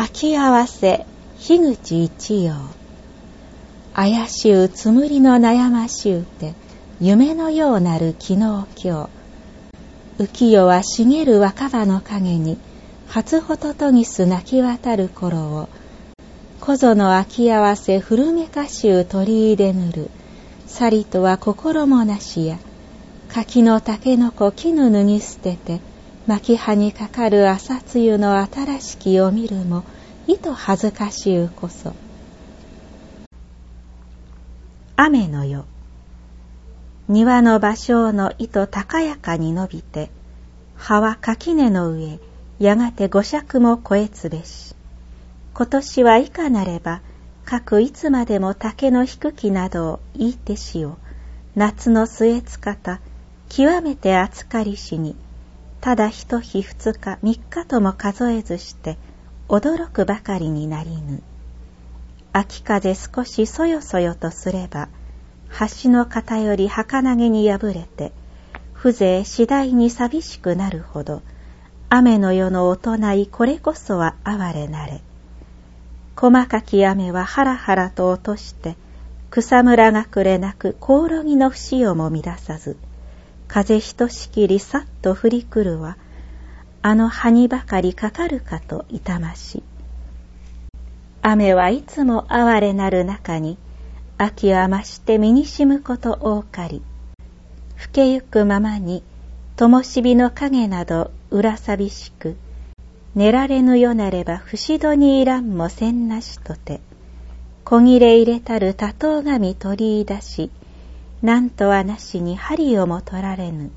秋合わせ樋口一葉。怪しゅうつむりの悩ましゅうて夢のようなる昨日今日浮世は茂る若葉の陰に初ほととぎす泣き渡る頃を小ぞの秋合わせ古めかしゅう取り入れぬる。さりとは心もなしや柿の竹の子絹脱ぎ捨てて巻き葉にかかる朝露の新しきを見るもいと恥ずかしゅうこそ雨の夜庭の芭蕉の糸高やかに伸びて、葉は垣根の上、やがて五尺も超えつべし。今年はいかなれば、各いつまでも竹の低きなどを言いてしよう。夏の末つかた、極めて暑かりしに、ただ一日二日三日とも数えずして、驚くばかりになりぬ。秋風少しそよそよとすれば、橋の肩より儚げに破れて、風情次第に寂しくなるほど、雨の夜の大人いこれこそは哀れなれ。細かき雨はハラハラと落として、草むらがくれなくコオロギの節をも乱さず、風ひとしきりさっと降りくるは、あの葉にばかりかかるかと痛まし。雨はいつも哀れなる中に、秋は増して身にしむこと多かり更けゆくままに灯火の影など裏寂しく寝られぬよなれば不死戸にいらんもせんなしとて小切れ入れたる多頭紙取り出しなんとはなしに針をも取られぬ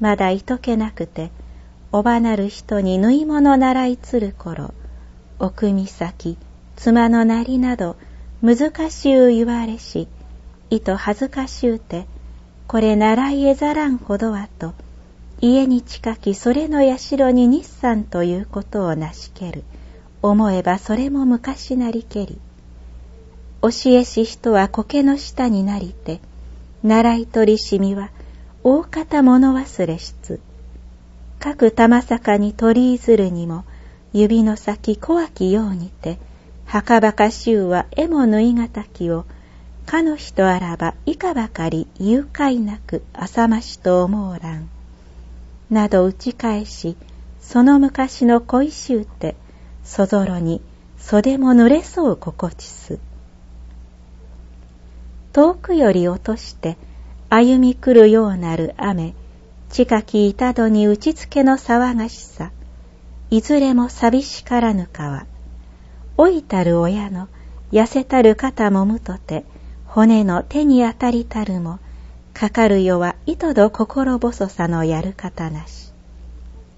まだいとけなくておばなる人に縫い物習いつる頃奥岬妻のなりなど難しゅう言われし、いと恥ずかしゅうて、これ習いえざらんほどはと、家に近きそれの社に日産ということをなしける。思えばそれも昔なりけり。教えし人は苔の下になりて、習い取りしみは大方物忘れ質。各玉坂に取りいずるにも、指の先小きようにて、はかばかしゅうは絵も縫いがたきを、かの人あらばいかばかり誘拐なく浅ましと思うらん。など打ち返し、その昔の恋しゅうて、そぞろに袖も濡れそう心地す。遠くより落として歩み来るようなる雨、近き板戸に打ちつけの騒がしさ、いずれも寂しからぬかは、老いたる親の痩せたる肩もむとて骨の手に当たりたるもかかる世はいとど心細さのやる方なし。